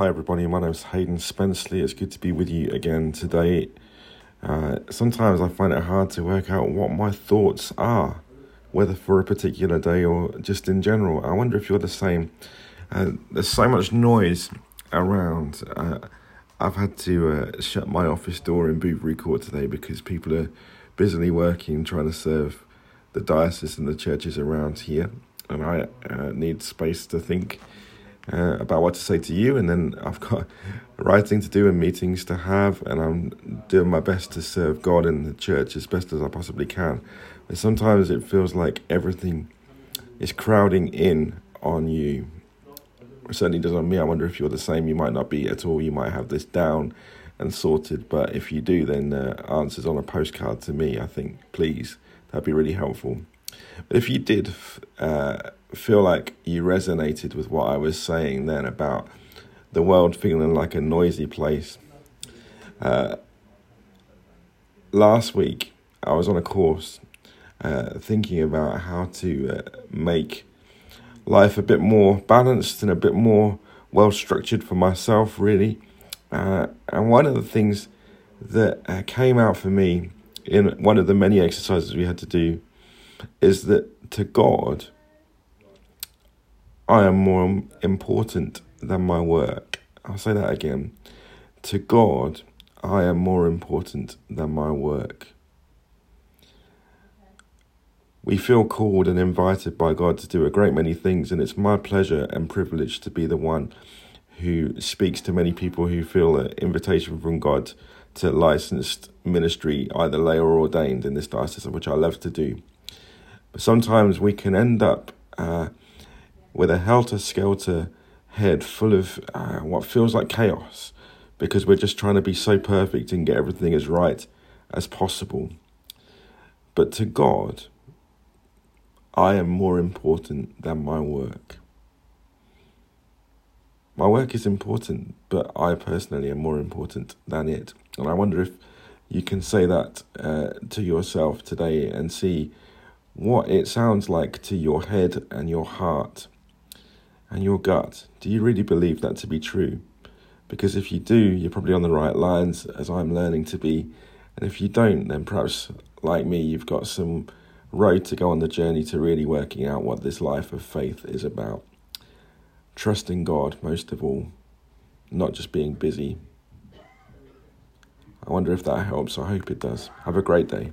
Hi, everybody. My name is Haydon Spenceley. It's good to be with you again today. Uh, sometimes I find it hard to work out what my thoughts are, whether for a particular day or just in general. I wonder if you're the same. Uh, there's so much noise around. Uh, I've had to uh, shut my office door in Boothbury Court today because people are busily working trying to serve the diocese and the churches around here, and I uh, need space to think uh, about what to say to you, and then I've got writing to do and meetings to have, and I'm doing my best to serve God and the church as best as I possibly can. But sometimes it feels like everything is crowding in on you. It certainly does on me. I wonder if you're the same. You might not be at all. You might have this down and sorted, but if you do, then uh, answers on a postcard to me. I think, please, that'd be really helpful. But if you did uh, feel like you resonated with what I was saying then about the world feeling like a noisy place, uh, last week I was on a course uh, thinking about how to uh, make life a bit more balanced and a bit more well structured for myself, really. Uh, and one of the things that uh, came out for me in one of the many exercises we had to do is that to God, I am more important than my work. I'll say that again. To God, I am more important than my work. We feel called and invited by God to do a great many things, and it's my pleasure and privilege to be the one who speaks to many people who feel an invitation from God to licensed ministry, either lay or ordained in this diocese, which I love to do. But sometimes we can end up uh, with a helter skelter head full of uh, what feels like chaos because we're just trying to be so perfect and get everything as right as possible. But to God, I am more important than my work. My work is important, but I personally am more important than it. And I wonder if you can say that uh, to yourself today and see what it sounds like to your head and your heart and your gut. Do you really believe that to be true? Because if you do, you're probably on the right lines, as I'm learning to be. And if you don't, then perhaps, like me, you've got some road to go on the journey to really working out what this life of faith is about. Trusting God, most of all, not just being busy. I wonder if that helps. I hope it does. Have a great day.